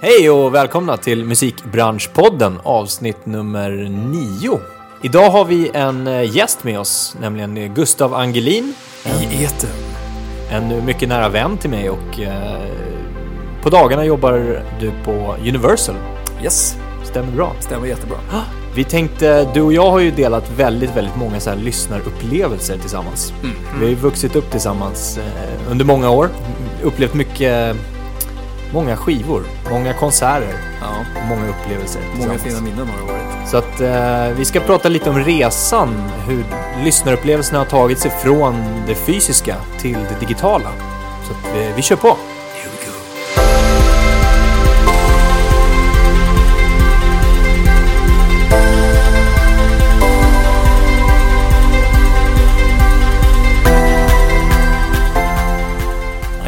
Hej och välkomna till Musikbranschpodden avsnitt nummer 9. Idag har vi en eh, gäst med oss, nämligen Gustav Angelin. I eten. En mycket nära vän till mig och eh, på dagarna jobbar du på Universal. Yes, Stämmer bra. stämmer jättebra. Vi tänkte, du och jag har ju delat väldigt, väldigt många så här lyssnarupplevelser tillsammans. Vi har ju vuxit upp tillsammans eh, under många år. Upplevt mycket, många skivor, många konserter, Ja, många upplevelser många fina minnen har det varit. Så att eh, vi ska prata lite om resan, hur lyssnarupplevelserna har tagit sig från det fysiska till det digitala. Så att vi, vi kör på.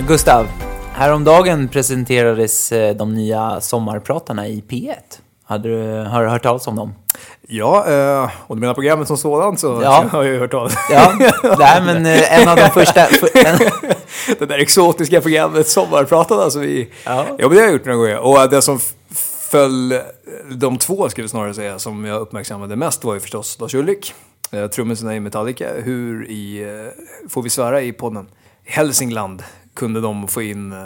Gustav, häromdagen presenterades eh, de nya sommarpratarna i P1. Hade du, har du hört talas om dem? Ja, eh, och du menar programmet som sådant så Ja. har jag ju hört talas Ja, nej men eh, en av de första... För, en, Det där exotiska programmet Sommarpratan alltså vi... Ja. ja men det har jag gjort några gånger. Och det som föll, de två ska vi snarare säga, som jag uppmärksammade mest var ju förstås Lars Ulrik. Eh, Trummisen i Metallica. Hur i, får vi svära i podden, Hälsingland kunde de få in eh,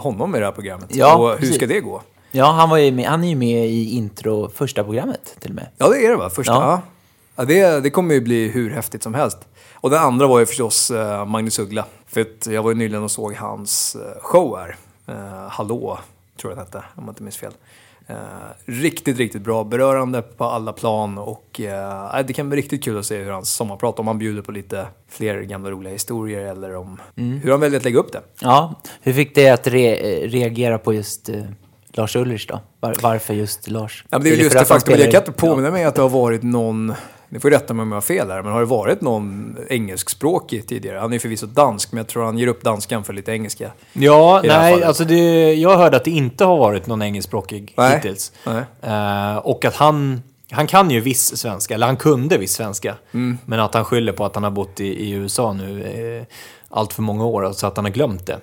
honom i det här programmet. Ja, och hur precis. ska det gå? ja, han, var ju med, han är ju med i intro första programmet till och med. Ja, det är det va? Första? Ja. Ja. det, det kommer ju bli hur häftigt som helst. Och den andra var ju förstås eh, Magnus Uggla. För jag var ju nyligen och såg hans eh, show här. Hallå, tror jag den hette, om jag inte minns fel. Eh, riktigt, riktigt bra. Berörande på alla plan och eh, det kan bli riktigt kul att se hur hans sommarprat, om han bjuder på lite fler gamla roliga historier eller om hur han väljer att lägga upp det. Ja, hur fick det att re, eh, reagera på just eh, Lars Ulrich då? Var, varför just Lars? Ja, det är väl just det faktum, jag kan inte påminna mig att det har varit någon, ni får rätta mig om jag har fel här, men har det varit någon engelskspråkig tidigare? Han är ju förvisso dansk, men jag tror han ger upp danskan för lite engelska. Ja, nej, alltså det, jag hörde att det inte har varit någon engelskspråkig Nej. hittills. Nej. Eh, och att han, han kan ju viss svenska, eller han kunde viss svenska. Mm. Men att han skyller på att han har bott i, i USA nu eh, allt för många år, så att han har glömt det.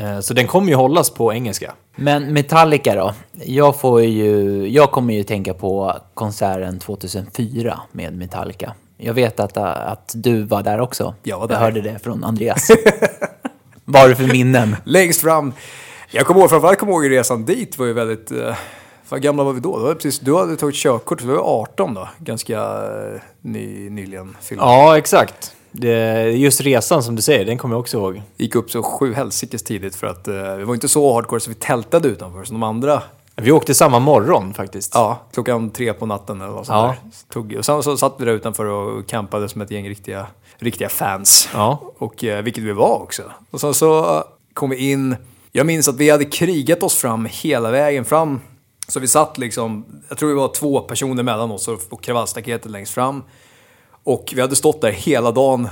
Eh, så den kommer ju hållas på engelska. Men Metallica då? Jag, får ju, jag kommer ju tänka på konserten 2004 med Metallica. Jag vet att, att du var där också. Jag var där. Jag hörde det från Andreas. Vad har du för minnen? Längst fram, jag kommer ihåg, framförallt kommer jag ihåg resan dit var ju väldigt, eh, vad gamla var vi då? Det var precis, du hade tagit körkort, så du var 18 då, ganska eh, ny, nyligen fylld. Ja, exakt. Det, just resan som du säger, den kommer jag också ihåg. Gick upp så sju helsikes tidigt för att eh, vi var inte så hardcore så vi tältade utanför, så de andra Vi åkte samma morgon faktiskt. Ja, klockan tre på natten eller vad sånt Ja. där. Tog, och sen så satt vi där utanför och campade som ett gäng riktiga, riktiga fans. Ja. Och eh, vilket vi var också. Och sen så eh, kom vi in. Jag minns att vi hade krigat oss fram hela vägen fram. Så vi satt liksom, jag tror vi var två personer mellan oss och kravallstaketet längst fram. Och vi hade stått där hela dagen,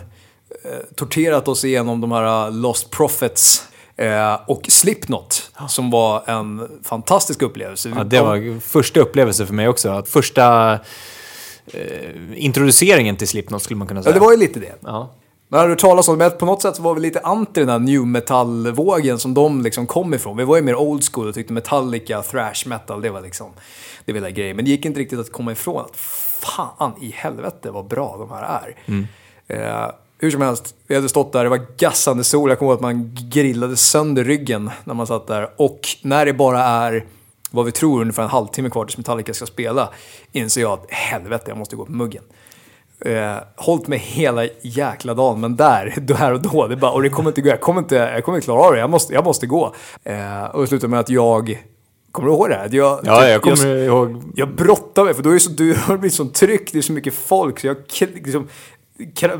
eh, torterat oss igenom de här eh, Lost Prophets eh, och Slipknot, som var en fantastisk upplevelse. Ja, det var första upplevelse för mig också. Att första eh, introduceringen till Slipknot skulle man kunna Ja, säga. det var ju lite det. Ja. Men hade du talat om men på något sätt var vi lite anti den här new metal-vågen som de liksom kom ifrån. Vi var ju mer old school och tyckte Metallica, thrash metal, det var liksom, det var grejen. Men det gick inte riktigt att komma ifrån att fan i helvete vad bra de här är. Eh, hur som helst, vi hade stått där, det var gassande sol, jag kommer ihåg att man grillade sönder ryggen när man satt där. Och när det bara är vad vi tror ungefär en halvtimme kvar tills Metallica ska spela, inser jag att helvete, jag måste gå på muggen. Eh, hållit mig hela jäkla dagen, men där, då här och då, det bara, och det kommer inte gå, jag kommer inte, jag kommer inte klara av det, jag måste, jag måste gå. Eh, och det slutade med att jag, kommer du ihåg det här? Jag, Ja, jag kommer ihåg. jag brottar mig, för då är det så, du har blivit sån tryck, det är så mycket folk, så jag liksom,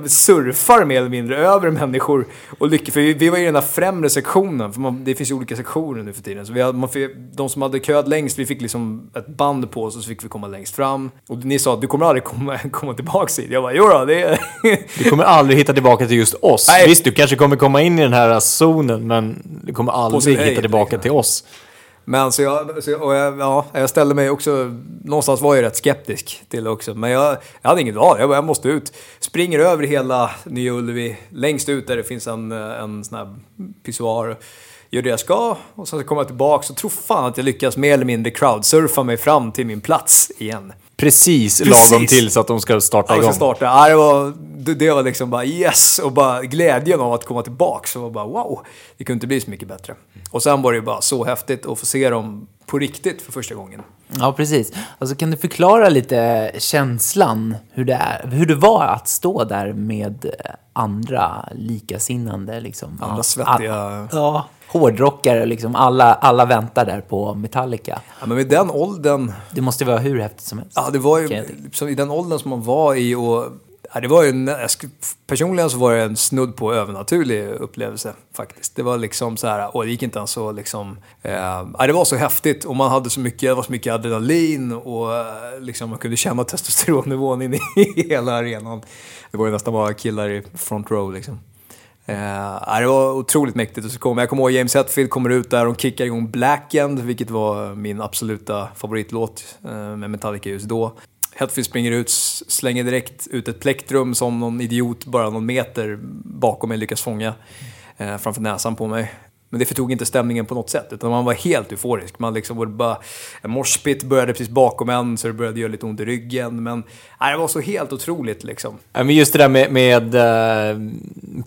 surfar mer eller mindre över människor. Och lycka, för vi, vi var i den där främre sektionen, för man, det finns ju olika sektioner nu för tiden. Så vi hade, man, de som hade köat längst, vi fick liksom ett band på oss och så fick vi komma längst fram. Och ni sa att du kommer aldrig komma, komma tillbaka hit. Jag bara, jodå, det. Du kommer aldrig hitta tillbaka till just oss. Nej. Visst, du kanske kommer komma in i den här zonen, men du kommer aldrig hitta tillbaka liksom. till oss. Men så jag, så jag, och jag, ja, jag ställde mig också, någonstans var jag rätt skeptisk till det också. Men jag, jag hade inget val, jag, jag måste ut. Springer över hela Nya Ullevi, längst ut där det finns en, en sån här pissoar. gör det jag ska och sen så kommer jag tillbaka och tror fan att jag lyckas mer eller mindre crowdsurfa mig fram till min plats igen. Precis, Precis. lagom till så att de ska starta igång. starta. Ja, det, var, det, det var liksom bara yes och bara glädjen av att komma tillbaka. Så var bara wow, det kunde inte bli så mycket bättre. Och sen var det ju bara så häftigt att få se dem på riktigt för första gången. Ja, precis. Alltså, kan du förklara lite känslan, hur det, är, hur det var att stå där med andra likasinnande? Liksom. Andra svettiga- all- Ja, hårdrockare, liksom. alla, alla väntar där på Metallica. Ja, men med den åldern Det måste vara hur häftigt som helst. Ja, det var ju Kan jag tänka. som i den åldern som man var i och ja, det var ju en, personligen så var det en snudd på övernaturlig upplevelse faktiskt. Det var liksom så här, och det gick inte ens så liksom, eh, ja, det var så häftigt och man hade så mycket, det var så mycket adrenalin och eh, liksom man kunde känna testosteronnivån in i hela arenan. Det var ju nästan bara killar i front row liksom. Eh, det var otroligt mäktigt. Och så kom, jag kommer ihåg James Hetfield kommer ut där och kickar igång Black End, vilket var min absoluta favoritlåt eh, med Metallica just då. Hetfield springer ut, slänger direkt ut ett plektrum som någon idiot bara någon meter bakom mig lyckas fånga eh, framför näsan på mig. Men det förtog inte stämningen på något sätt, utan man var helt euforisk. Man liksom var bara, en morspit började precis bakom en, så det började göra lite ont i ryggen. Men nej, det var så helt otroligt liksom. Ja, men just det där med, med äh,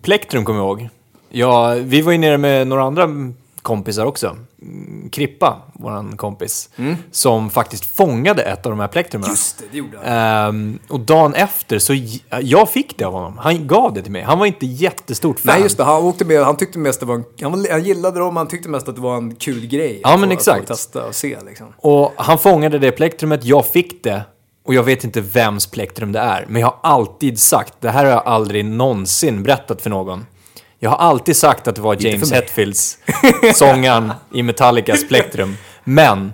plektrum kommer jag ihåg. Ja, vi var ju nere med några andra kompisar också. Mm, Krippa, våran kompis, som faktiskt fångade ett av de här plektrumen. Just det, det gjorde han. Ehm, och dagen efter så, jag fick det av honom. Han gav det till mig. Han var inte jättestort fan. Nej, just det. Han, åkte med, han tyckte mest det var en, han, han gillade dem, han tyckte mest att det var en kul grej. Ja, att men få- exakt. Att testa och se liksom. Och han fångade det plektrumet, jag fick det. Och jag vet inte vems plektrum det är. Men jag har alltid sagt, det här har jag aldrig någonsin berättat för någon. Jag har alltid sagt att det var James. Hetfields, sångaren i Metallicas plektrum. Men,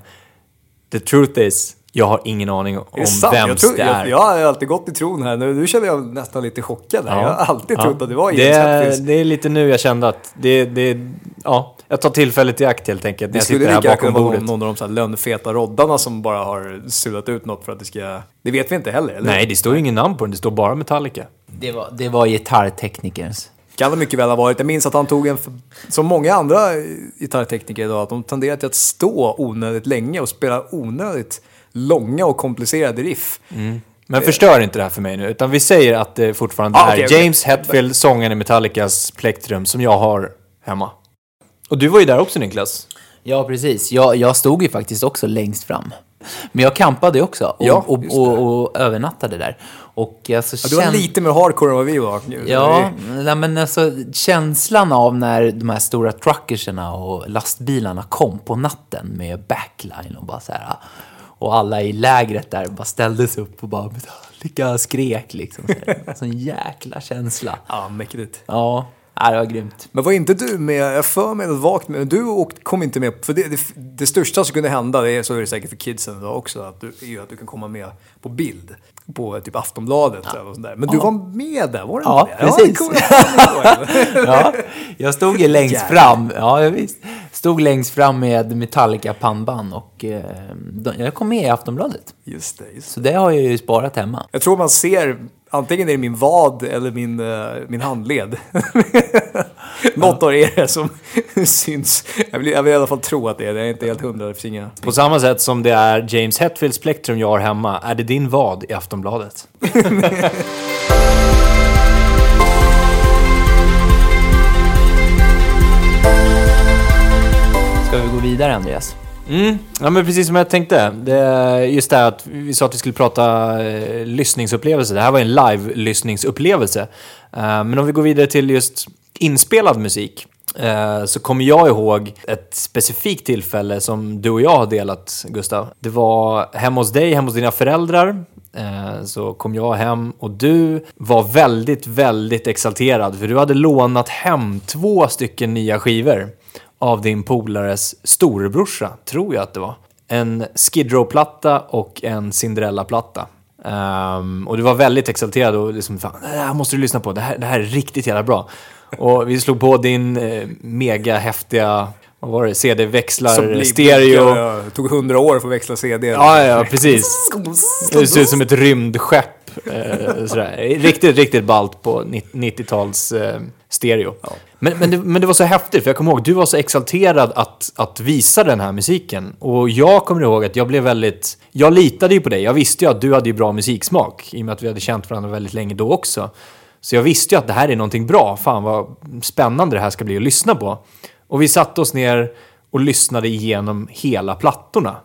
the truth is, jag har ingen aning om det sant? jag, vems tror, det är. jag, jag har alltid gått i tron här. Nu, nu känner jag nästan lite chockad. Här. Ja. Jag har alltid Ja. trott att det var det James är, Hetfields. det är lite nu jag kände att det, det, ja, jag tar tillfället i akt helt enkelt. När Det jag skulle sitter här lika gärna bakom kunna vara någon, någon av de så här lönnfeta roddarna som bara har sulat ut något för att det ska... Det vet vi inte heller, eller? Nej, det står ju ingen namn på den. Det står bara Metallica. Det var, det var gitarrteknikerns. Kan det mycket väl ha varit. Jag minns att han tog en, som många andra gitarrtekniker idag, att de tenderar till att stå onödigt länge och spela onödigt långa och komplicerade riff. Men förstör inte det här för mig nu, utan vi säger att det fortfarande Ah, är. James Hetfield, sångaren i Metallicas plektrum, som jag har hemma. Och du var ju där också Niklas. Ja, precis. Jag, jag stod ju faktiskt också längst fram. Men jag campade ju också och, Ja, och, och, och övernattade där. Och alltså, Ja, du var lite mer hardcore än vad vi var. Ja, nej, men alltså känslan av när de här stora truckerserna och lastbilarna kom på natten med backline och bara så här. Och alla i lägret där bara ställdes upp och bara Metallica skrek liksom. Så här. Sån jäkla känsla. Ja, mäktigt. Ja, nej, det var grymt. Men var inte du med, jag för mig något vagt med, du åkt, kom inte med, för det, det, det största som kunde hända, det är, så är det säkert för kidsen idag också, att du, är ju att du kan komma med på bild på typ Aftonbladet eller sånt där. Men du Ja. var med där, var du Ja, inte det? precis. fan ihåg. Ja, jag stod ju längst Jävlar. fram. Ja, jag visst. Stod längst fram med Metallica pannband och eh, jag kom med i Aftonbladet. Just det, just det. Så det har jag ju sparat hemma. Jag tror man ser, antingen är det min vad eller min, eh, min handled. Något av er som syns. Jag vill, jag vill i alla fall tro att det är det, jag är inte helt hundra, det inga... På samma sätt som det är James Hetfields plektrum jag har hemma, är det din vad i Aftonbladet. Ska vi gå vidare, Andreas? Mm. Ja, men precis som jag tänkte. Det just det här att vi sa att vi skulle prata eh, lyssningsupplevelse. Det här var en live-lyssningsupplevelse. Eh, men om vi går vidare till just inspelad musik. eh, så kommer jag ihåg ett specifikt tillfälle som du och jag har delat, Gustav. Det var hemma hos dig, hemma hos dina föräldrar. Eh, Så kom jag hem och du var väldigt, väldigt exalterad för du hade lånat hem två stycken nya skivor av din polares storebrorsa, tror jag att det var. En Skid Row-platta och en Cinderella-platta. Ehm, och du var väldigt exalterad och liksom, fan, det här måste du lyssna på, det här, det här är riktigt jävla bra. Och vi slog på din eh, mega häftiga, vad var det, CD-växlar, stereo. Ja, Det tog hundra år för att växla CD. Ja, ja, precis. Det ser ut som ett rymdskepp sådär. Riktigt, riktigt ballt på 90-tals eh, stereo. Men, men, det, men det var så häftigt, för jag kommer ihåg, du var så exalterad att, att visa den här musiken. Och jag kommer ihåg att jag blev väldigt... Jag litade ju på dig. Jag visste ju att du hade ju bra musiksmak, i och med att vi hade känt varandra väldigt länge då också. Så jag visste ju att det här är någonting bra. Fan vad spännande det här ska bli att lyssna på. Och vi satte oss ner och lyssnade igenom hela plattorna.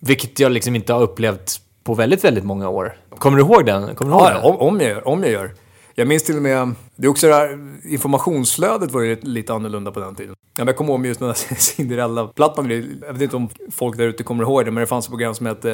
Vilket jag liksom inte har upplevt på väldigt, väldigt många år. Kommer du ihåg den? Kommer du ihåg Ja, den? om, om, jag gör, om jag gör. Jag minns till och med, det är också det här, informationsflödet var ju lite, annorlunda på den tiden. Jag kommer ihåg just den här Cinderella-plattan, jag vet inte om folk där ute kommer ihåg det, men det fanns ett program som hette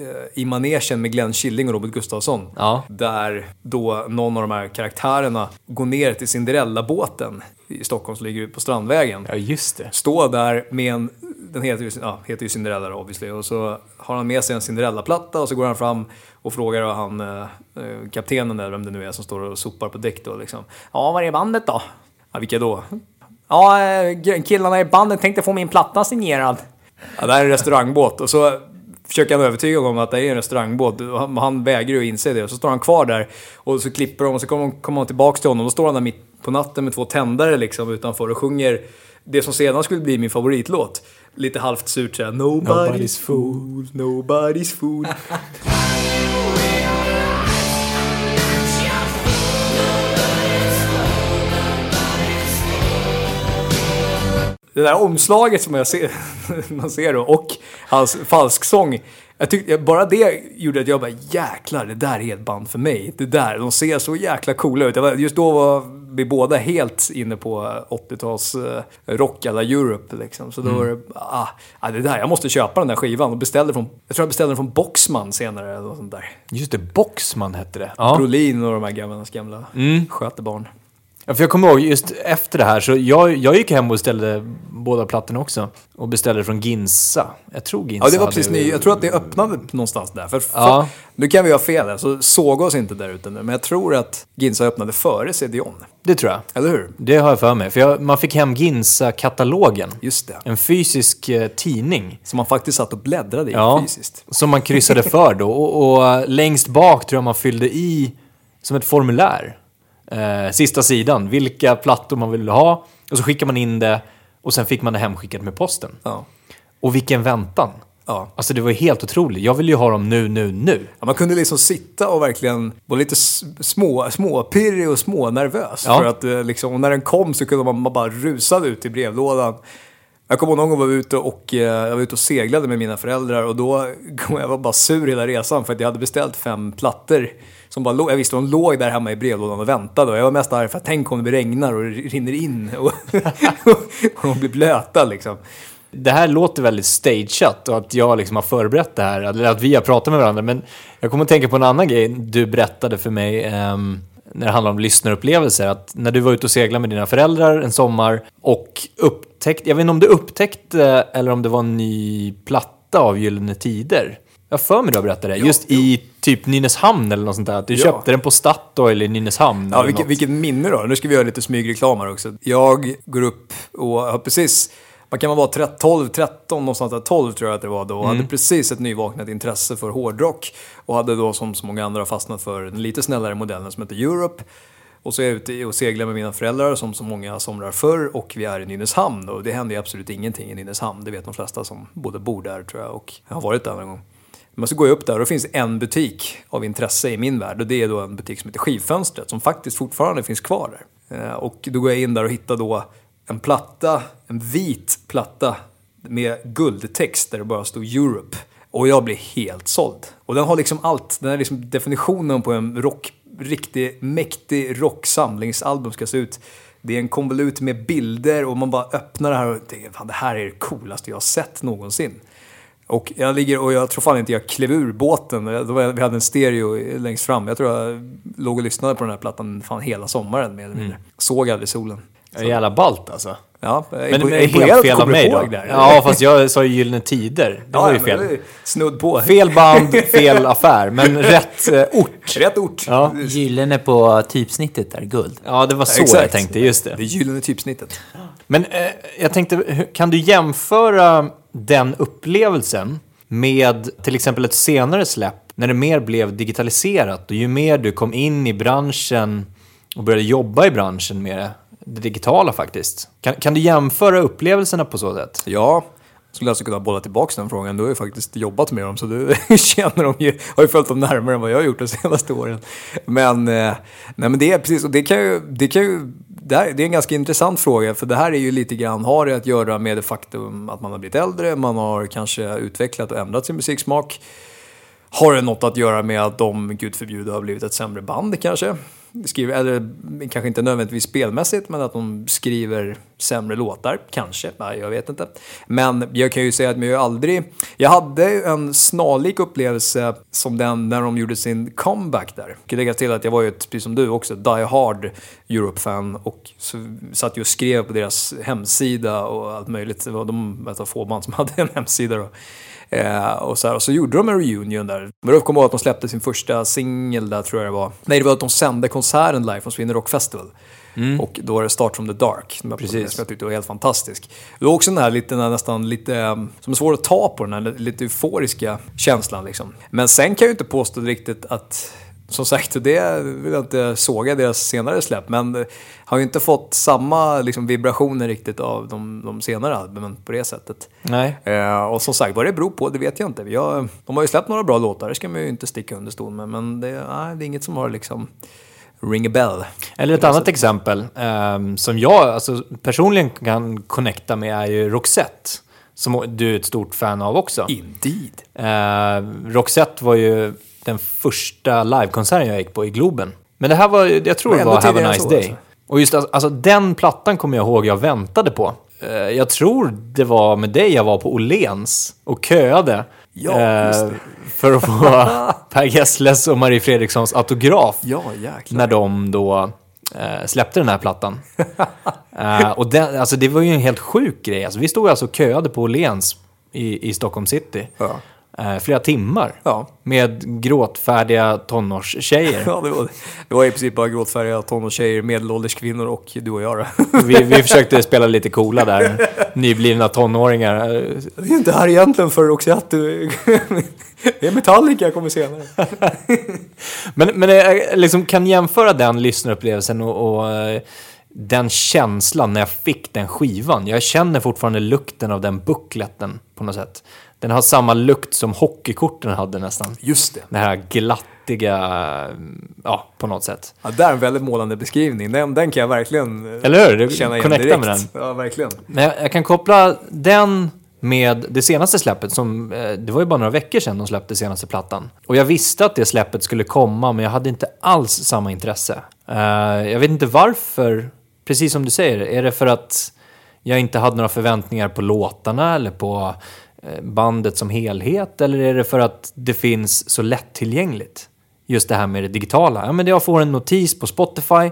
eh, I manegen med Glenn Killing och Robert Gustafsson. Ja. Där då någon av de här karaktärerna går ner till Cinderella-båten i Stockholm som ligger på Strandvägen Ja, just det. stå där med en, den heter ju, ja, heter ju Cinderella då, obviously, och så har han med sig en Cinderella-platta och så går han fram och frågar då han, eh, kaptenen där, vem det nu är som står och sopar på däck då liksom. Ja, var är bandet då? Ja, vilka då? Ja, eh, killarna i bandet tänkte få min platta signerad. Ja, det här är en restaurangbåt och så försöker han övertyga honom att det är en restaurangbåt. Och Han, han vägrar ju inse det. Och så står han kvar där och så klipper de och så kommer kommer han tillbaka till honom. Då står han där mitt på natten med två tändare liksom utanför och sjunger det som sedan skulle bli min favoritlåt. Lite halvt surt såhär. Nobody's, Nobody's fool, nobody's fool. Det där omslaget som jag ser, man ser då, och hans falsksång. Jag tyckte, bara det gjorde att jag bara jäklar, det där är ett band för mig. Det där, de ser så jäkla coola ut. Var, just då var vi båda helt inne på 80-tals eh, rock alla Europe liksom. Så då var det, ah, ah, det där, jag måste köpa den där skivan. Och beställde från, jag tror jag beställde den från Boxman senare eller sånt där. Just det, Boxman hette det. Ja. Brolin och de här gamla, gamla skötebarn. Ja, för jag kommer ihåg just efter det här, så jag, jag gick hem och beställde båda plattorna också. Och beställde från Ginsa. Jag tror Ginsa Ja, det var hade- precis ny. Jag tror att det öppnade någonstans där. För Ja. Nu kan vi ha fel här, så såg oss inte där ute nu. Men jag tror att Ginsa öppnade före CDON. Det tror jag. Eller hur? Det har jag för mig. För jag, man fick hem Ginsa-katalogen. Just det. En fysisk eh, tidning. Som man faktiskt satt och bläddrade i Ja, fysiskt. som man kryssade för då. Och, och eh, längst bak tror jag man fyllde i som ett formulär. Eh, sista sidan, vilka plattor man ville ha. Och så skickade man in det och sen fick man det hemskickat med posten. Ja. Och vilken väntan! Ja. Alltså det var helt otroligt. Jag vill ju ha dem nu, nu, nu. Ja, man kunde liksom sitta och verkligen vara lite små, småpirrig och smånervös. Ja. För att eh, liksom, när den kom så kunde man, man bara rusa ut i brevlådan. Jag kommer ihåg någon gång var vi ute och, eh, jag var ute och seglade med mina föräldrar och då kom jag var bara sur hela resan för att jag hade beställt fem plattor. Som bara låg, jag visste de låg där hemma i brevlådan och väntade och jag var mest arg för att tänk om det regnar och det rinner in och, och de blir blöta liksom. Det här låter väldigt stageat och att jag liksom har förberett det här, eller att vi har pratat med varandra. Men jag kommer att tänka på en annan grej du berättade för mig ehm, när det handlar om lyssnarupplevelser. Att när du var ute och seglade med dina föräldrar en sommar och upptäckte, jag vet inte om du upptäckte eller om det var en ny platta av Gyllene Tider. Jag för mig du har berättat det. Just i typ Nynäshamn eller något sånt där. Att du Ja. köpte den på Statoil i Nynäshamn. Ja, vilket, vilket minne då. Nu ska vi göra lite smygreklam här också. Jag går upp och har precis, vad kan man vara, 13, 12, 13 någonstans där, 12 tror jag att det var då. Och hade precis ett nyvaknat intresse för hårdrock. Och hade då som så många andra fastnat för den lite snällare modellen som heter Europe. Och så är jag ute och seglar med mina föräldrar som så många somrar förr och vi är i Nynäshamn och det händer ju absolut ingenting i Nynäshamn. Det vet de flesta som både bor där tror jag och har varit där någon gång. Men så går jag upp där och då finns det en butik av intresse i min värld och det är då en butik som heter Skivfönstret som faktiskt fortfarande finns kvar där. Eh, och då går jag in där och hittar då en platta, en vit platta med guldtext där det bara stod Europe. Och jag blir helt såld. Och den har liksom allt, den är liksom definitionen på en rock, riktig mäktig rocksamlingsalbum ska se ut. Det är en konvolut med bilder och man bara öppnar det här och tänker fan det här är det coolaste jag har sett någonsin. Och jag ligger och jag tror fan inte jag klev ur båten. Det Vi hade en stereo längst fram. Jag tror jag låg och lyssnade på den här plattan fan hela sommaren mer eller mindre. Såg aldrig solen. Ja, Jävla ballt alltså. Ja, är Men, men imponerad helt fel av mig då. där. Ja, fast jag sa ju Gyllene Tider. Det var ju fel. det är Snudd på. Fel band, fel affär, men rätt eh, ort. Rätt ort. Ja. Gyllene på typsnittet där, guld. Ja, det var så Exakt. jag tänkte, just det. Det gyllene typsnittet. Men eh, jag tänkte, kan du jämföra den upplevelsen med till exempel ett senare släpp när det mer blev digitaliserat och ju mer du kom in i branschen och började jobba i branschen med det, det digitala faktiskt. Kan, kan du jämföra upplevelserna på så sätt? Ja, skulle alltså kunna bolla tillbaka den frågan. Du har ju faktiskt jobbat med dem så du känner dem ju, har ju följt dem närmare än vad jag har gjort de senaste åren. Men, eh, nej men det är precis, och det kan ju, det kan ju det, här, det är en ganska intressant fråga för det här är ju lite grann, har det att göra med det faktum att man har blivit äldre, man har kanske utvecklat och ändrat sin musiksmak. Har det något att göra med att de, gud förbjude, har blivit ett sämre band kanske? Skriver, eller kanske inte nödvändigtvis spelmässigt, men att de skriver sämre låtar. Kanske, nej, jag vet inte. Men jag kan ju säga att jag aldrig... Jag hade en snarlik upplevelse som den när de gjorde sin comeback där. Jag kan lägga till att jag var ju, ett, precis som du också, Die Hard Europe-fan och så satt ju och skrev på deras hemsida och allt möjligt. Det var de ett av få band som hade en hemsida då. Eh, och, så här, och så gjorde de en reunion där. Men då kommer ihåg att de släppte sin första singel där tror jag det var. Nej, det var att de sände konserten live från Sweden Rock Festival. Mm. Och då var det Start from the Dark. Precis. Som jag tyckte var helt fantastisk. Det var också den här lite, nästan lite, um, som är svår att ta på, den här lite euforiska känslan liksom. Men sen kan jag ju inte påstå riktigt att som sagt, det vill jag inte såga deras senare släpp, men har ju inte fått samma liksom, vibrationer riktigt av de, de senare albumen på det sättet. Nej. Eh, och som sagt, vad det beror på, det vet jag inte. Jag, de har ju släppt några bra låtar, det ska man ju inte sticka under stol med, men det, nej, det är inget som har liksom ring a bell. Eller ett annat exempel um, som jag alltså, personligen kan connecta med är ju Roxette. Som du är ett stort fan av också. Indeed. Uh, Roxette var ju den första livekonserten jag gick på i Globen. Men det här var, jag tror det var Have a Nice Day. Alltså. Och just alltså, den plattan kommer jag ihåg jag väntade på. Uh, jag tror det var med dig jag var på Olens och köade. Ja, uh, för att få Per Gessles och Marie Fredrikssons autograf. Ja, jäklar. När de då uh, släppte den här plattan. och den, alltså, det var ju en helt sjuk grej. Alltså, vi stod alltså och köade på Åhléns i, i Stockholm city. Ja eh, flera timmar. Ja. Med gråtfärdiga tonårstjejer. ja, det var, det var i princip bara gråtfärdiga tonårstjejer, medelålders kvinnor och du och jag. vi, vi försökte spela lite coola där, nyblivna tonåringar. Det är inte här egentligen för Roxette. Det är Metallica kommer senare. men men jag liksom kan jämföra den lyssnarupplevelsen och, och eh, den känslan när jag fick den skivan. Jag känner fortfarande lukten av den buckletten på något sätt. Den har samma lukt som hockeykorten hade nästan. Just det. Den här glattiga, ja, på något sätt. Ja, det är en väldigt målande beskrivning. Den, den kan jag verkligen eh, Eller hur? Du känna igen direkt. med den. Ja, verkligen. Men jag, jag, kan koppla den med det senaste släppet, som, eh, det var ju bara några veckor sedan de släppte senaste plattan. Och jag visste att det släppet skulle komma, men jag hade inte alls samma intresse. Uh, jag vet inte varför, precis som du säger, är det för att jag inte hade några förväntningar på låtarna eller på Eh, bandet som helhet eller är det för att det finns så lättillgängligt? Just det här med det digitala. Ja, men jag får en notis på Spotify,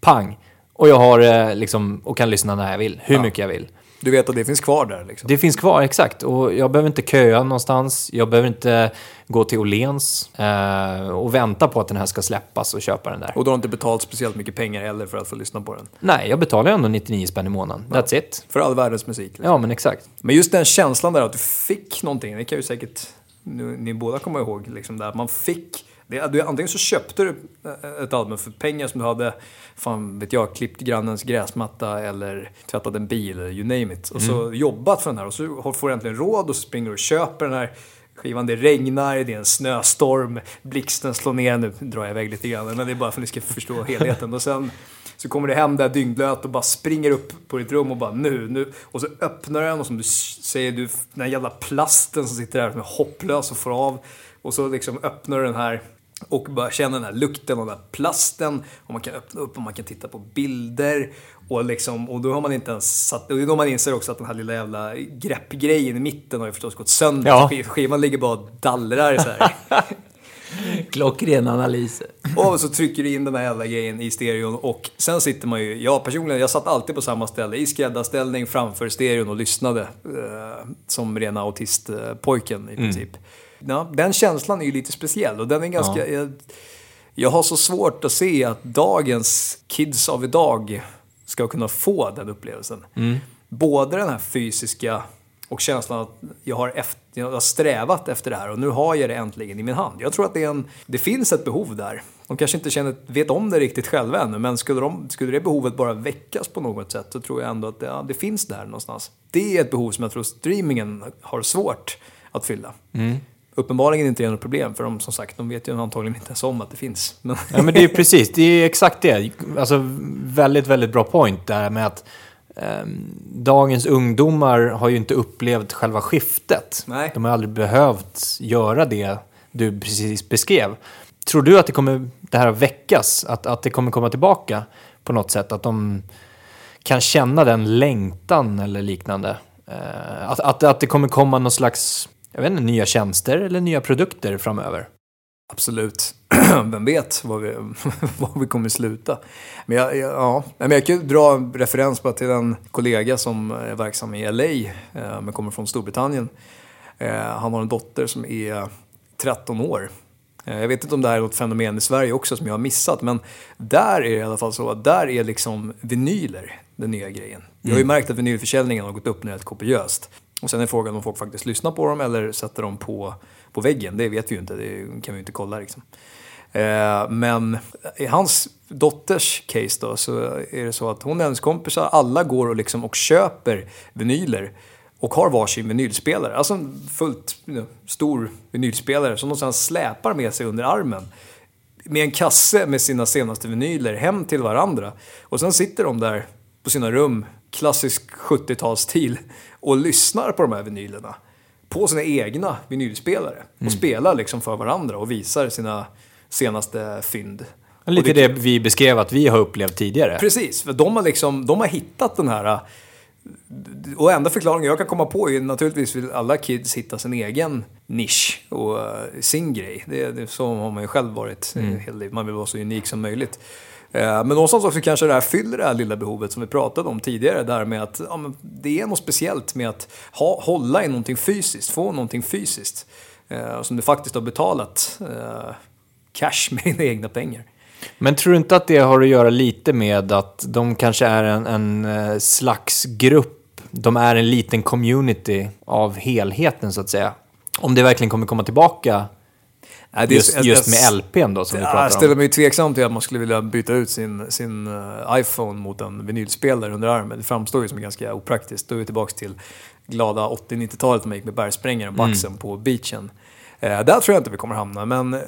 pang, och jag har eh, liksom, och kan lyssna när jag vill, hur ja. mycket jag vill. Du vet att det finns kvar där? Liksom. Det finns kvar, exakt. Och jag behöver inte köa någonstans. Jag behöver inte gå till Åhléns eh, och vänta på att den här ska släppas och köpa den där. Och du har inte betalt speciellt mycket pengar heller för att få lyssna på den? Nej, jag betalar ju ändå 99 spänn i månaden. Ja. That's it. För all världens musik? Liksom. Ja, men exakt. Men just den känslan där att du fick någonting, det kan ju säkert nu, ni båda komma ihåg, liksom där, man fick det, du, antingen så köpte du eh, ett album för pengar som du hade, fan vet jag, klippt grannens gräsmatta eller tvättat en bil, you name it. Och så mm. jobbat för den här och så får du äntligen råd och så springer du och köper den här skivan. Det regnar, det är en snöstorm, blixten slår ner, nu drar jag iväg lite grann, men det är bara för att ni ska förstå helheten. Och sen så kommer du hem där dyngblöt och bara springer upp på ditt rum och bara nu, nu. Och så öppnar den och som du säger, du, den här jävla plasten som sitter där som är hopplös och får av. Och så liksom öppnar du den här och bara känna den här lukten av den här plasten. Och man kan öppna upp och man kan titta på bilder. Och, liksom, och då har man inte ens satt... Och då man inser också att den här lilla jävla greppgrejen i mitten har ju förstås gått sönder. Ja. Skivan ligger bara och dallrar så här. Klockren analys. Och så trycker du in den här jävla grejen i stereon och sen sitter man ju, jag personligen, jag satt alltid på samma ställe i skräddarställning framför stereon och lyssnade. Eh, som rena autistpojken i mm. princip. Mm. Ja, den känslan är ju lite speciell och den är ganska... Ja. Jag, jag har så svårt att se att dagens kids av idag ska kunna få den upplevelsen. Mm. Både den här fysiska Och känslan att jag har, efter, jag har strävat efter det här och nu har jag det äntligen i min hand. Jag tror att det, är en, det finns ett behov där. De kanske inte känner, vet om det riktigt själva ännu, men skulle, de, skulle det behovet bara väckas på något sätt så tror jag ändå att det, ja, det finns där någonstans. Det är ett behov som jag tror streamingen har svårt att fylla. Mm. Uppenbarligen inte är något problem, för de som sagt, de vet ju antagligen inte ens om att det finns. Men, Ja, men det är precis, det är exakt det. Alltså, väldigt, väldigt bra point där med att ehm, dagens ungdomar har ju inte upplevt själva skiftet. Nej. De har aldrig behövt göra det du precis beskrev. Tror du att det kommer det här väckas? Att, att det kommer komma tillbaka på något sätt? Att de kan känna den längtan eller liknande? Eh, att, att, att det kommer komma någon slags, jag vet inte, nya tjänster eller nya produkter framöver? Absolut. Vem vet var vi, var vi kommer sluta. Men jag, jag, ja. Men jag kan dra en referens bara till en kollega som är verksam i LA, eh, men kommer från Storbritannien. Eh, han har en dotter som är 13 år. Eh, jag vet inte om det här är något fenomen i Sverige också som jag har missat, men där är det i alla fall så att där är liksom vinyler den nya grejen. Jag har ju märkt att vinylförsäljningen har gått upp ner helt kopiöst. Och sen är frågan om folk faktiskt lyssnar på dem eller sätter dem på, på väggen. Det vet vi ju inte, det kan vi ju inte kolla liksom. Eh, men i hans dotters case då så är det så att hon och hennes kompisar, alla går och, liksom och köper vinyler och har varsin vinylspelare. Alltså en fullt you know, stor vinylspelare som de sedan släpar med sig under armen. Med en kasse med sina senaste vinyler hem till varandra. Och sen sitter de där på sina rum, klassisk 70-talsstil, och lyssnar på de här vinylerna. På sina egna vinylspelare. Och spelar liksom för varandra och visar sina senaste fynd. Lite det- det vi beskrev att vi har upplevt tidigare. Precis, för de har, liksom, de har hittat den här... Och enda förklaringen jag kan komma på är naturligtvis vill alla kids hitta sin egen nisch och eh, sin grej. Det, det, så har man ju själv varit mm. hela livet. Man vill vara så unik som möjligt. Eh, men någonstans också kanske det här fyller det här lilla behovet som vi pratade om tidigare. Där med att ja, men det är något speciellt med att ha, hålla i någonting fysiskt, få någonting fysiskt. eh, Som du faktiskt har betalat eh, cash med dina egna pengar. Men tror du inte att det har att göra lite med att de kanske är en, en eh, slags grupp, de är en liten community av helheten så att säga? Om det verkligen kommer komma tillbaka det är- just, jag- just jag- med LPn då som vi Ja, jag pratar ställer om. mig tveksam till att man skulle vilja byta ut sin, sin eh, iPhone mot en vinylspelare under armen. Det framstår ju som ganska opraktiskt. Då är vi tillbaka till glada 80-90-talet när man gick med bergsprängaren på axeln på beachen. Eh, där tror jag inte vi kommer hamna, men, eh,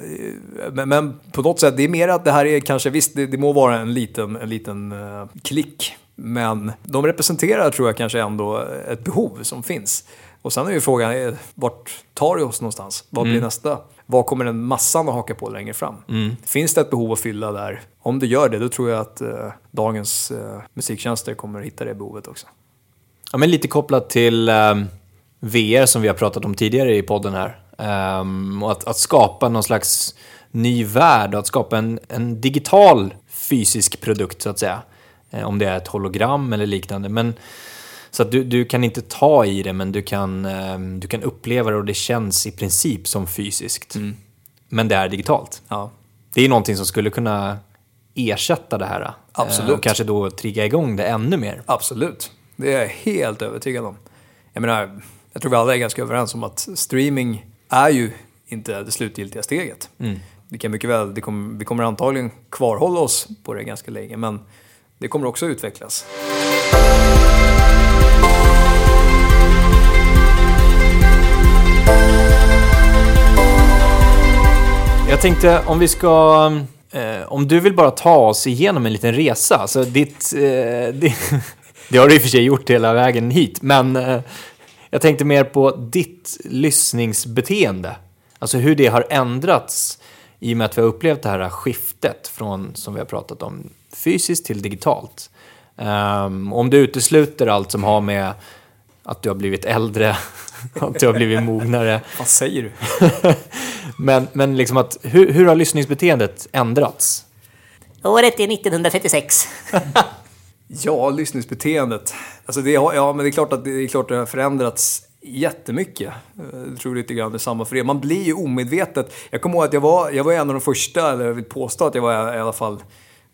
men, men på något sätt, det är mer att det här är kanske, visst det, det må vara en liten, en liten eh, klick, men de representerar tror jag kanske ändå ett behov som finns. Och sen är ju frågan, eh, vart tar det oss någonstans? Vad blir nästa? Vad kommer den massan att haka på längre fram? Finns det ett behov att fylla där? Om det gör det, då tror jag att eh, dagens eh, musiktjänster kommer att hitta det behovet också. Ja, men lite kopplat till ehm, VR som vi har pratat om tidigare i podden här. Ehm, och att, att skapa någon slags ny värld och att skapa en, en digital fysisk produkt så att säga. Eh, om det är ett hologram eller liknande. Men, så att du, du kan inte ta i det men du kan, ehm, du kan uppleva det och det känns i princip som fysiskt. Men det är digitalt. Ja, Det är någonting som skulle kunna ersätta det här. eh, Absolut. Och kanske då trigga igång det ännu mer. absolut. Det är jag helt övertygad om. Jag menar, jag tror vi alla är ganska överens om att streaming är ju inte det slutgiltiga steget. Det kan mycket väl, det kommer, vi kommer antagligen kvarhålla oss på det ganska länge, men det kommer också utvecklas. Jag tänkte om vi ska... Eh, om du vill bara ta oss igenom en liten resa. Alltså ditt... Eh, det, det har du i och för sig gjort hela vägen hit. Men eh, jag tänkte mer på ditt lyssningsbeteende. Alltså hur det har ändrats i och med att vi har upplevt det här skiftet från, som vi har pratat om, fysiskt till digitalt. Um, om du utesluter allt som har med att du har blivit äldre, att du har blivit mognare. Vad säger du? Men, men liksom att, hur, hur har lyssningsbeteendet ändrats? Året är 1936. Ja, lyssningsbeteendet. Alltså det, ja, men det är klart att det, är klart att det har förändrats jättemycket. Eh, Jag tror lite grann det är samma för er. Man blir ju omedvetet. Jag kommer ihåg att jag var, jag var en av de första, eller jag vill påstå att jag var i alla fall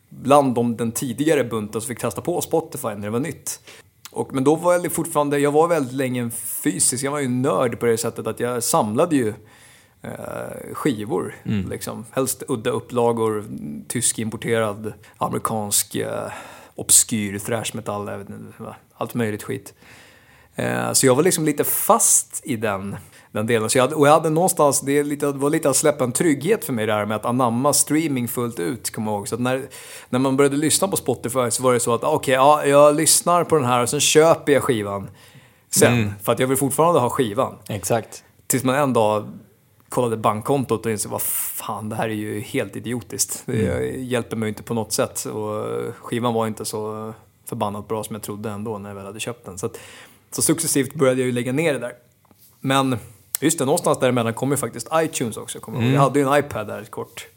bland de, den tidigare bunten som fick testa på Spotify när det var nytt. Och, men då var jag fortfarande, jag var väldigt länge en fysisk, jag var ju en nörd på det sättet att jag samlade ju eh, skivor. Liksom. Helst udda upplagor, tysk importerad, amerikansk, eh, obskyr thrash metal, allt möjligt skit. Eh, så jag var liksom lite fast i den, den delen. Så jag hade, och jag hade någonstans, det, lite, det var lite att släppa en trygghet för mig det här med att anamma streaming fullt ut, kommer jag ihåg. Så att när, när man började lyssna på Spotify så var det så att okej, ja, jag lyssnar på den här och sen köper jag skivan sen. För att jag vill fortfarande ha skivan. Exakt. Tills man en dag kollade bankkontot och insåg vad fan, det här är ju helt idiotiskt. Det hjälper mig inte på något sätt. Och skivan var inte så förbannat bra som jag trodde ändå när jag väl hade köpt den. Så, att, så successivt började jag ju lägga ner det där. Men just det, någonstans däremellan kom ju faktiskt iTunes också. Jag ihåg. Jag hade ju en iPad där ett kort.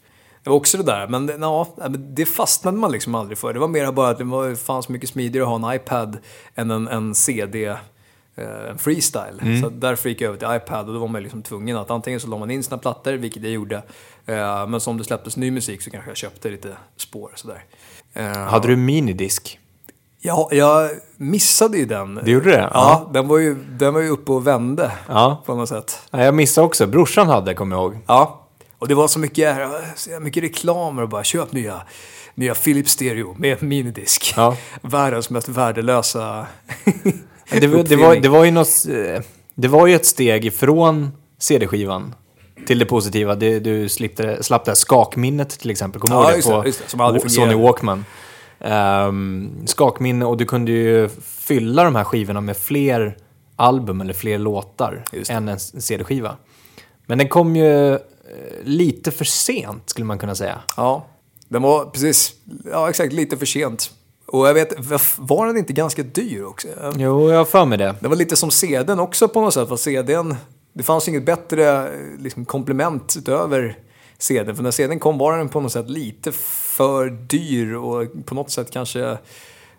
Det var också det där, men det- ja, det fastnade man liksom aldrig för. Det var mer bara att det var fan så mycket smidigare att ha en iPad än en, en CD, eh, en freestyle. Så därför gick jag över till iPad och då var man liksom tvungen att antingen så la man in sina plattor, vilket jag gjorde. Eh, men som det släpptes ny musik så kanske jag köpte lite spår sådär. Eh, Hade du minidisk? Ja, jag missade ju den. Du gjorde det? Ja, Den, var ju, den var ju uppe och vände Ja. på något sätt. Nej, jag missade också. Brorsan hade, kommer jag ihåg. Ja, och det var så mycket, så mycket reklamer och bara köp nya, nya Philips Stereo med minidisk. Ja. Världens mest värdelösa Det, var- det, var, det, var ju något, eh, det var ju ett steg ifrån CD-skivan till det positiva. Det, du slapp det här skakminnet till exempel. Kommer du Ja, ihåg just det? det, På det, fungerade. Sony Walkman. Um, skakminne och du kunde ju fylla de här skivorna med fler album eller fler låtar än en CD-skiva. Men den kom ju eh, lite för sent skulle man kunna säga. Ja, den var precis, ja exakt, lite för sent. Och jag vet, var den inte ganska dyr också? Jo, jag har för mig det. Det var lite som CDn också på något sätt. Fast CDn, det fanns inget bättre eh, liksom, komplement utöver CDn. För när CDn kom var den på något sätt lite för dyr och på något sätt kanske...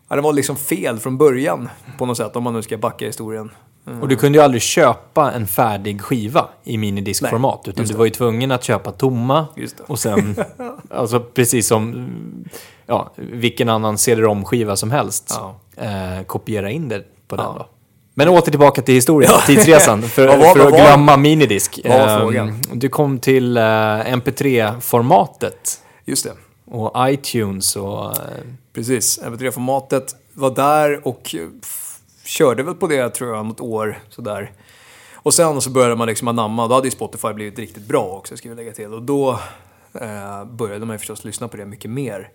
Ja, den var liksom fel från början på något sätt om man nu ska backa historien. Och du kunde ju aldrig köpa en färdig skiva i minidiskformat. Utan du var ju tvungen att köpa tomma. Och sen, alltså precis som ja, vilken annan CD-ROM-skiva som helst. Ja. Eh, kopiera in det på den Ja. då. Men åter tillbaka till historien, tidsresan. För, Vad var- för att glömma minidisk. Ehm, du kom till eh, MP3-formatet. Just det. Och iTunes och... eh, Precis, MP3-formatet var där och eh, körde väl på det tror jag något år sådär. Och sen så började man liksom anamma, då hade ju Spotify blivit riktigt bra också ska vi lägga till. Och då eh, började man ju förstås lyssna på det mycket mer.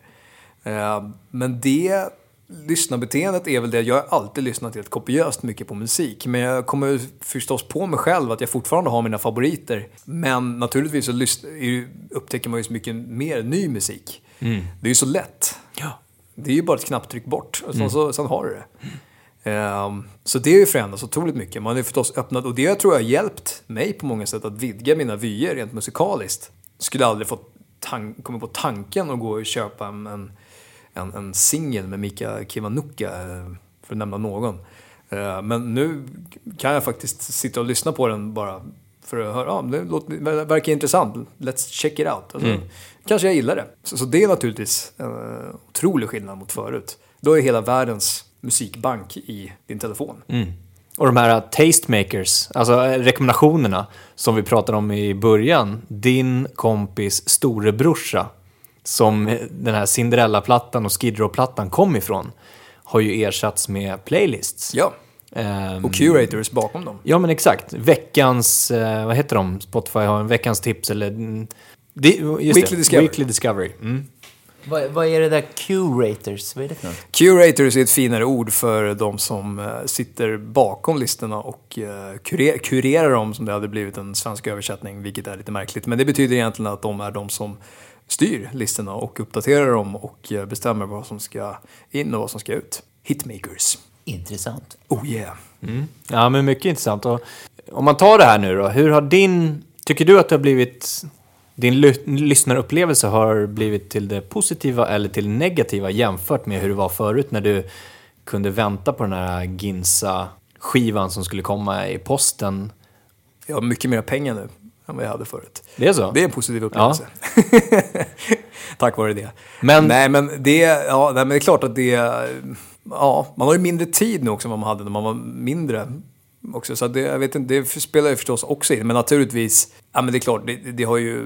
Eh, men det lyssnarbeteendet är väl det, jag har alltid lyssnat helt kopiöst mycket på musik. Men jag kommer förstås på mig själv att jag fortfarande har mina favoriter. Men naturligtvis så är upptäcker man ju så mycket mer ny musik. Det är ju så lätt. Ja. Det är ju bara ett knapptryck bort och sen, så, sen har du det. Ehm, så det har ju förändrats otroligt mycket. Man har ju förstås öppnat, och det tror jag har hjälpt mig på många sätt att vidga mina vyer rent musikaliskt. Skulle aldrig fått tan- kommit på tanken att gå och köpa en, en, en, en singel med Mika Kiwanuka, eh, för att nämna någon. Eh, Men nu kan jag faktiskt sitta och lyssna på den bara för att höra, ja, det, låter, det verkar intressant, let's check it out. Alltså, Kanske jag gillar det. Så, så det är naturligtvis en eh, otrolig skillnad mot förut. Då är hela världens musikbank i din telefon. Och de här tastemakers, alltså rekommendationerna som vi pratade om i början. Din kompis storebrorsa, som den här Cinderella-plattan och Skid Row-plattan kom ifrån, har ju ersatts med playlists. Ja, Ehm, och curators bakom dem. Ja men exakt. Veckans, eh, vad heter de? Spotify har en veckans tips eller... mm, Di, just Weekly det, Discovery. Weekly Discovery. Mm. Vad, vad är det där Q-raters? Vad är det för något? Curators är ett finare ord för de som eh, sitter bakom listorna och eh, kurer- kurerar dem som det hade blivit en svensk översättning, vilket är lite märkligt. Men det betyder egentligen att de är de som styr listorna och uppdaterar dem och eh, bestämmer vad som ska in och vad som ska ut. Hitmakers. Intressant. Oh yeah. Ja men mycket intressant. Och om man tar det här nu då, hur har din... Tycker du att det har blivit... Din ly- lyssnarupplevelse har blivit till det positiva eller till det negativa jämfört med hur det var förut när du kunde vänta på den här Ginsa-skivan som skulle komma i posten. Jag har mycket mer pengar nu än vad jag hade förut. Det är så? Det är en positiv upplevelse. Tack vare det. Men- Nej, men det, ja, nej, men det är klart att det... ja, man har ju mindre tid nu också än vad man hade när man var mindre. Också, så det, jag vet inte, det spelar ju förstås också in. Men naturligtvis, ja men det är klart, det, det har ju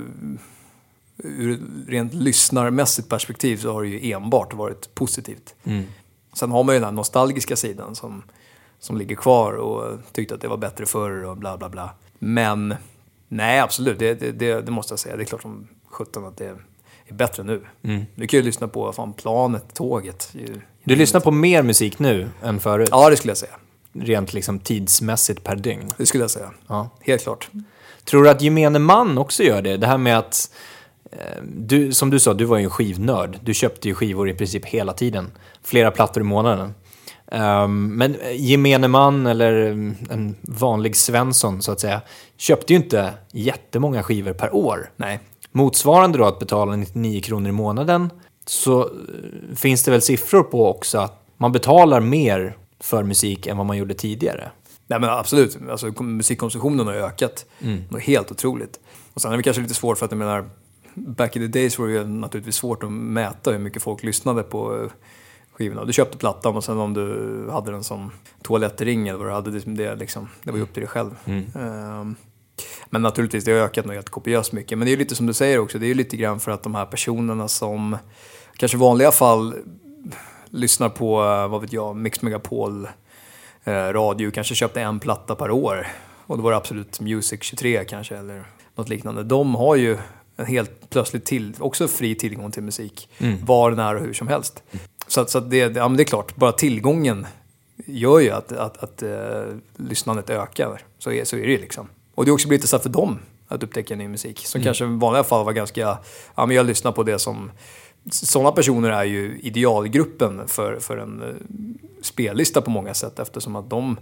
ur rent lyssnarmässigt perspektiv så har det ju enbart varit positivt. Sen har man ju den här nostalgiska sidan som, som ligger kvar och tyckte att det var bättre förr och bla bla bla. Men nej, absolut, det, det, det, det måste jag säga. Det är klart som sjutton att det är bättre nu. Du kan ju lyssna på fan, planet, tåget. Du lyssnar på mer musik nu än förut? Ja, det skulle jag säga. Rent liksom tidsmässigt per dygn. Det skulle jag säga. Ja. Helt klart. Tror du att gemene man också gör det? Det här med att, eh, du, som du sa, du var ju en skivnörd. Du köpte ju skivor i princip hela tiden. Flera plattor i månaden. Ehm, men gemene man eller mm, en vanlig Svensson så att säga, köpte ju inte jättemånga skivor per år. Nej. Motsvarande då att betala 99 kronor i månaden så eh, finns det väl siffror på också att man betalar mer för musik än vad man gjorde tidigare. Nej men absolut, alltså, musikkonsumtionen har ökat. Det är helt otroligt. Och sen är det kanske lite svårt för att jag menar, back in the days var det ju naturligtvis svårt att mäta hur mycket folk lyssnade på eh, skivorna. Du köpte plattan och sen om du hade den som toalettring eller vad du hade, det, liksom, det var ju upp till dig själv. Ehm, men naturligtvis, det har ökat helt kopiöst mycket. Men det är ju lite som du säger också, det är ju lite grann för att de här personerna som kanske i vanliga fall lyssnar på, eh, vad vet jag, Mix Megapol eh, radio, kanske köpte en platta per år. Och då var det Absolut Music 23 kanske, eller något liknande. De har ju en helt plötsligt till, också fri tillgång till musik. Var, när och hur som helst. Så, att- så att det, ja, men det är klart, bara tillgången gör ju att, att, att eh, lyssnandet ökar. Så är, så är det ju liksom. Och det har också blivit så för dem att upptäcka ny musik. Som kanske i vanliga fall var ganska, ja men jag lyssnar på det som sådana personer är ju idealgruppen för, för en eh, spellista på många sätt eftersom att de,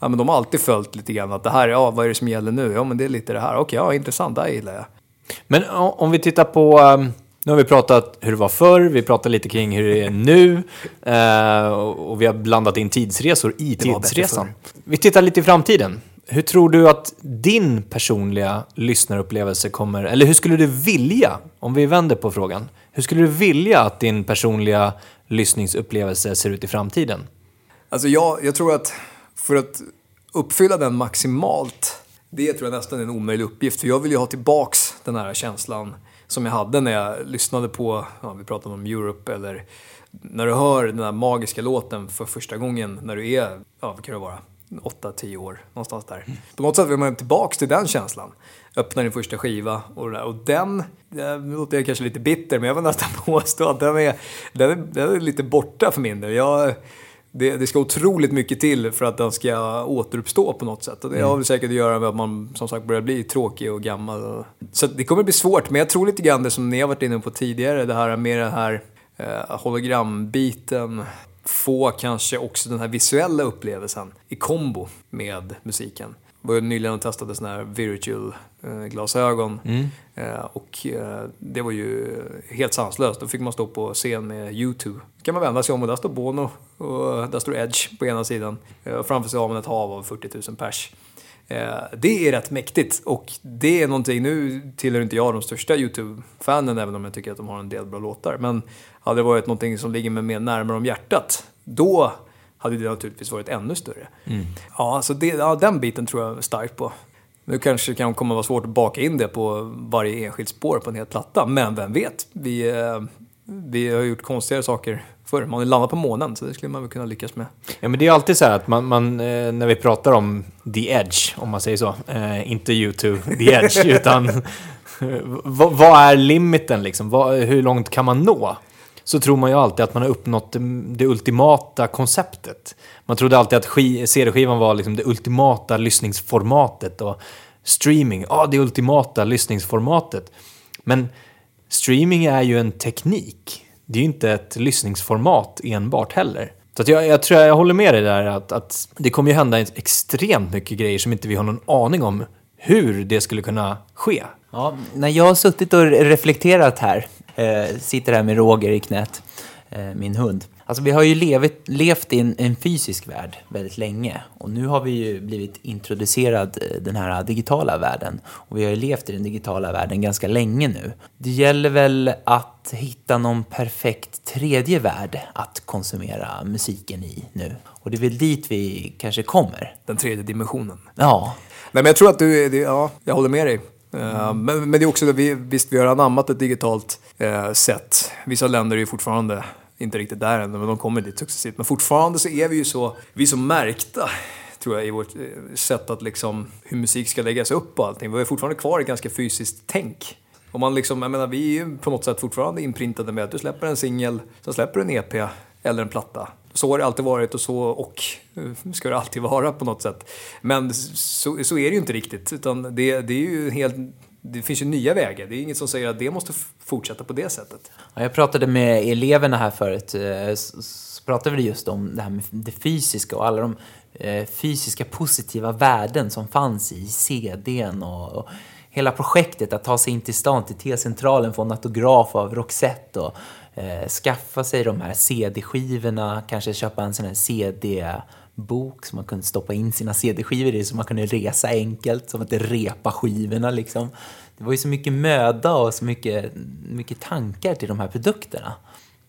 ja, men de har alltid följt lite grann att det här, ja vad är det som gäller nu? Ja men det är lite det här, okej, ja intressant, det här gillar jag. Men om vi tittar på, um, nu har vi pratat hur det var förr, vi pratar lite kring hur det är nu eh, och vi har blandat in tidsresor i Det tidsresan. Vi tittar lite i framtiden. Hur tror du att din personliga lyssnarupplevelse kommer, eller hur skulle du vilja, om vi vänder på frågan, hur skulle du vilja att din personliga lyssningsupplevelse ser ut i framtiden? Alltså jag, jag tror att för att uppfylla den maximalt, det tror jag nästan är en omöjlig uppgift. För jag vill ju ha tillbaks den här känslan som jag hade när jag lyssnade på, ja, vi pratade om Europe, eller när du hör den här magiska låten för första gången när du är, ja vad kan det vara, 8-10 år, någonstans där. På något sätt vill man tillbaks till den känslan. Öppna din första skiva och, där. och den, nu låter jag kanske lite bitter, men jag vill nästan påstå att den är, den är, den är lite borta för min del. Jag, det, det ska otroligt mycket till för att den ska återuppstå på något sätt. Och det har väl säkert att göra med att man som sagt börjar bli tråkig och gammal. Så det kommer bli svårt, men jag tror lite grann det som ni har varit inne på tidigare, det här med den här eh, hologrambiten. Få kanske också den här visuella upplevelsen i kombo med musiken. Var ju nyligen och testade sådana här virtual eh, glasögon. Eh, och eh, det var ju helt sanslöst. Då fick man stå på scen med YouTube. Då kan man vända sig om och där står Bono och där står Edge på ena sidan. Eh, och framför sig har man ett hav av 40 000 pers. Eh, det är rätt mäktigt och det är någonting, nu tillhör inte jag de största YouTube-fanen även om jag tycker att de har en del bra låtar. Men hade det varit någonting som ligger mig mer närmare om hjärtat, då hade det naturligtvis varit ännu större. Ja, så det, ja, den biten tror jag starkt på. Nu kanske det kan komma vara svårt att baka in det på varje enskilt spår på en hel platta, men vem vet? Vi, eh, vi har gjort konstigare saker förr. Man har landat på månen, så det skulle man väl kunna lyckas med. Ja, men det är alltid så här att man, man eh, när vi pratar om the edge, om man säger så, eh, inte YouTube, the edge, utan eh, vad, vad är limiten liksom? Vad, hur långt kan man nå? Så tror man ju alltid att man har uppnått det, det ultimata konceptet. Man trodde alltid att CD-skivan var liksom det ultimata lyssningsformatet och streaming, ja det ultimata lyssningsformatet. Men streaming är ju en teknik. Det är ju inte ett lyssningsformat enbart heller. Så att jag, jag tror jag håller med dig där att, att det kommer ju hända extremt mycket grejer som inte vi har någon aning om hur det skulle kunna ske. Ja, när jag har suttit och reflekterat här, eh, sitter här med Roger i knät, eh, min hund. Alltså vi har ju levt, levt i en, en fysisk värld väldigt länge och nu har vi ju blivit introducerad eh, den här digitala världen och vi har ju levt i den digitala världen ganska länge nu. Det gäller väl att hitta någon perfekt tredje värld att konsumera musiken i nu och det är väl dit vi kanske kommer. Den tredje dimensionen. Ja, Nej, men jag tror att du, ja, jag håller med dig. Mm. men, men det är också det, vi, visst vi har anammat ett digitalt eh, sätt. Vissa länder är ju fortfarande inte riktigt där än, men de kommer dit successivt. Men fortfarande så är vi ju så, vi är så märkta tror jag i vårt eh, sätt att liksom, hur musik ska läggas upp och allting. Vi är fortfarande kvar i ett ganska fysiskt tänk. Och man liksom, jag menar, vi är ju på något sätt fortfarande inprintade med att du släpper en singel, sen släpper du en EP eller en platta. Så har det alltid varit och så och eh, ska det alltid vara på något sätt. Men så, så är det ju inte riktigt, utan det, det är ju helt det finns ju nya vägar. Det är inget som säger att det måste fortsätta på det sättet. Ja, Jag pratade med eleverna här förut, eh, så pratade vi just om det här med det fysiska och alla de eh, fysiska positiva värden som fanns i CDn och, och hela projektet att ta sig in till stan, till T-centralen, få en autograf av Roxette och eh, skaffa sig de här CD-skivorna, kanske köpa en sån här CD-bok som man kunde stoppa in sina CD-skivor i så man kunde resa enkelt, som att repa skivorna liksom. Det var ju så mycket möda och så mycket, mycket tankar till de här produkterna.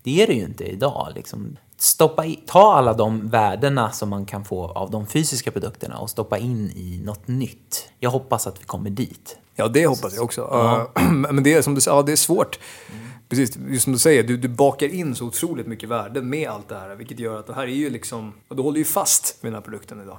Det är det ju inte idag. Liksom. Stoppa i, ta alla de värdena som man kan få av de fysiska produkterna och stoppa in i något nytt. Jag hoppas att vi kommer dit. Ja, det hoppas jag också. Uh, men det är som du ja, det är svårt. Precis, just som du säger, du, du bakar in så otroligt mycket värden med allt det här. Vilket gör att det här är ju liksom, och du håller ju fast vid den här produkten idag.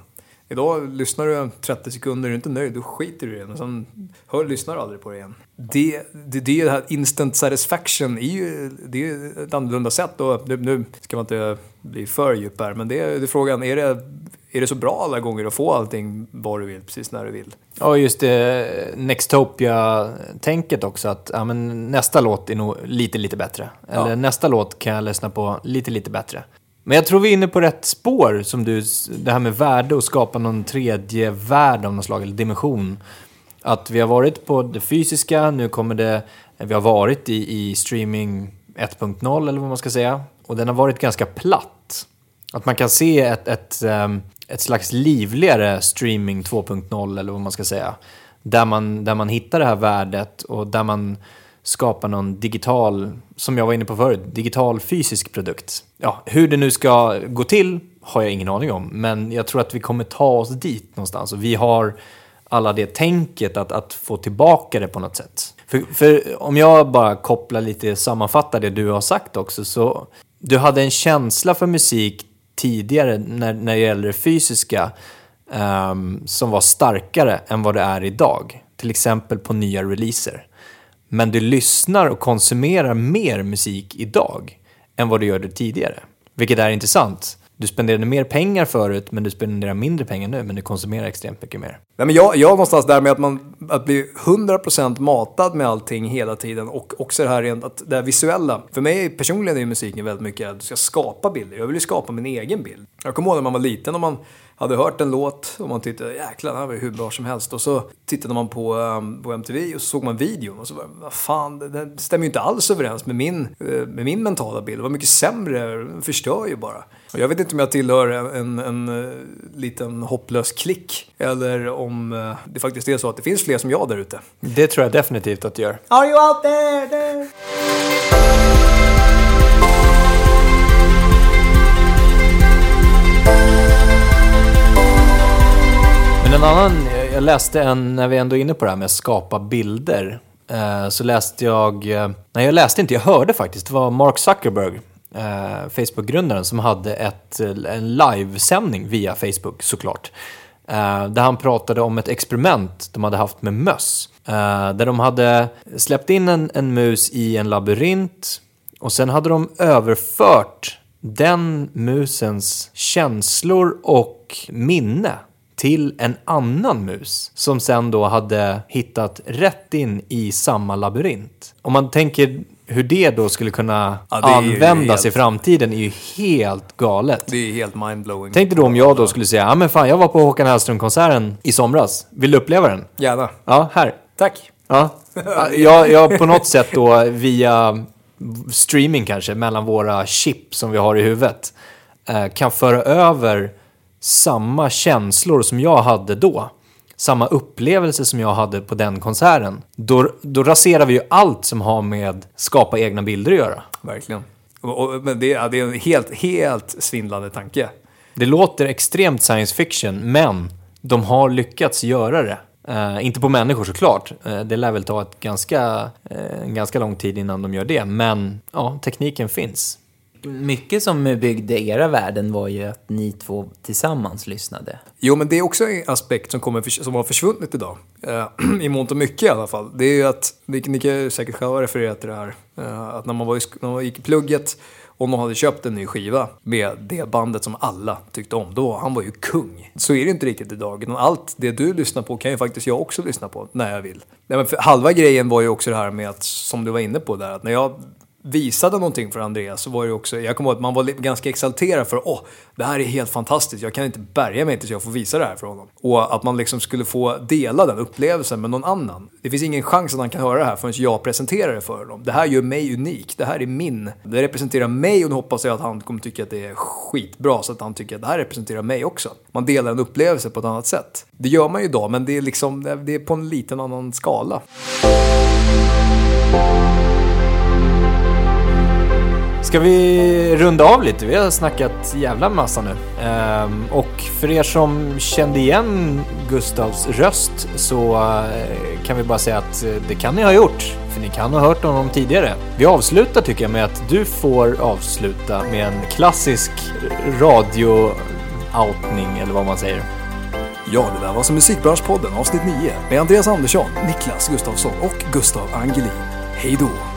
Idag lyssnar du 30 sekunder, är du inte nöjd, då skiter du i den och sen hör, lyssnar du aldrig på det igen. Det, det, det, är det här instant satisfaction är ju det är ju ett annorlunda sätt och nu, nu ska man inte bli för djup här, men det är, det är frågan, är det, är det så bra alla gånger att få allting vad du vill, precis när du vill? Ja, just det Nextopia-tänket också. Att ja, men nästa låt är nog lite, lite bättre. Eller Ja. nästa låt kan jag lyssna på lite, lite bättre. Men jag tror vi är inne på rätt spår, som du, det här med värde och skapa någon tredje värld av något slag, eller dimension. Att vi har varit på det fysiska, nu kommer det, vi har varit i, i streaming 1.0 eller vad man ska säga. Och den har varit ganska platt. Att man kan se ett, ett, ehm, ett slags livligare streaming 2.0 eller vad man ska säga. Där man, där man hittar det här värdet och där man skapar någon digital, som jag var inne på förut, digital fysisk produkt. Ja, hur det nu ska gå till har jag ingen aning om, men jag tror att vi kommer ta oss dit någonstans. Och vi har alla det tänket att, att få tillbaka det på något sätt. För, för om jag bara kopplar lite, sammanfattar det du har sagt också, så du hade en känsla för musik tidigare när, när det gäller det fysiska um, som var starkare än vad det är idag. Till exempel på nya releaser. Men du lyssnar och konsumerar mer musik idag än vad du gjorde tidigare. Vilket är intressant. Du spenderade mer pengar förut, men du spenderar mindre pengar nu, men du konsumerar extremt mycket mer. Nej, men jag, jag någonstans där med att man att bli 100% matad med allting hela tiden och också det här rent att det här visuella. För mig personligen är ju musiken väldigt mycket att du ska skapa bilder. Jag vill ju skapa min egen bild. Jag kommer ihåg när man var liten och man hade hört en låt och man tyckte jäklar den här var ju hur bra som helst. Och så tittade man på, um, på MTV och så såg man videon och så var vad fan, det, det stämmer ju inte alls överens med min, eh, med min mentala bild. Det var mycket sämre, den förstör ju bara. Och jag vet inte om jag tillhör en, en, en eh, liten hopplös klick eller om eh, det faktiskt är så att det finns fler som jag där ute. Det tror jag definitivt att det gör. Are you out there? Annan, jag läste en, när vi ändå är inne på det här med att skapa bilder, eh, så läste jag, eh, nej jag läste inte, jag hörde faktiskt, det var Mark Zuckerberg, eh, Facebook-grundaren, som hade ett, en livesändning via Facebook såklart. Där han pratade om ett experiment de hade haft med möss. Där de hade släppt in en, en mus i en labyrint och sen hade de överfört den musens känslor och minne till en annan mus som sen då hade hittat rätt in i samma labyrint. Om man tänker hur det då skulle kunna Ja, användas helt- i framtiden är ju helt galet. Det är helt mindblowing. Tänk dig då om jag då skulle säga, ja men fan jag var på Håkan Hellström-konserten i somras. Vill du uppleva den? Gärna. Ja, här. Tack. Ja, jag, jag på något sätt då via streaming kanske, mellan våra chip som vi har i huvudet, eh, kan föra över samma känslor som jag hade då, samma upplevelse som jag hade på den konserten, då, då raserar vi ju allt som har med skapa egna bilder att göra. Verkligen. Och, och, men det, är- det är en helt, helt svindlande tanke. Det låter extremt science fiction, men de har lyckats göra det. Eh, inte på människor såklart. Uh, det lär väl ta ett ganska, en ganska lång tid innan de gör det. Men ja, tekniken finns. Mycket som byggde era värden var ju att ni två tillsammans lyssnade. Jo, men det är också en aspekt som, kommer, som har försvunnit idag. Eh, I mångt och mycket i alla fall. Det är ju att, ni, ni kan ju säkert själva referera till det här, eh, att när man, var i, när man gick i plugget och någon hade köpt en ny skiva med det bandet som alla tyckte om, då han var ju kung. Så är det inte riktigt idag. Allt det du lyssnar på kan ju faktiskt jag också lyssna på när jag vill. Nej, men halva grejen var ju också det här med att, som du var inne på där, att när jag visade någonting för Andreas så var det också, jag kommer ihåg att man var ganska exalterad för åh, det här är helt fantastiskt, jag kan inte bärga mig tills jag får visa det här för honom. Och att man liksom skulle få dela den upplevelsen med någon annan. Det finns ingen chans att han kan höra det här förrän jag presenterar det för honom. Det här gör mig unik, det här är min. Det representerar mig och nu hoppas jag att han kommer tycka att det är skitbra så att han tycker att det här representerar mig också. Man delar en upplevelse på ett annat sätt. Det gör man ju idag, men det är liksom, det är på en liten annan skala. Ska vi runda av lite? Vi har snackat jävla massa nu. Ehm, och för er som kände igen Gustavs röst så eh, kan vi bara säga att eh, det kan ni ha gjort. För ni kan ha hört honom tidigare. Vi avslutar tycker jag med att du får avsluta med en klassisk radio-outning eller vad man säger. Ja, det där var som Musikbranschpodden avsnitt 9 med Andreas Andersson, Niklas Gustafsson och Gustav Angelin. Hej då!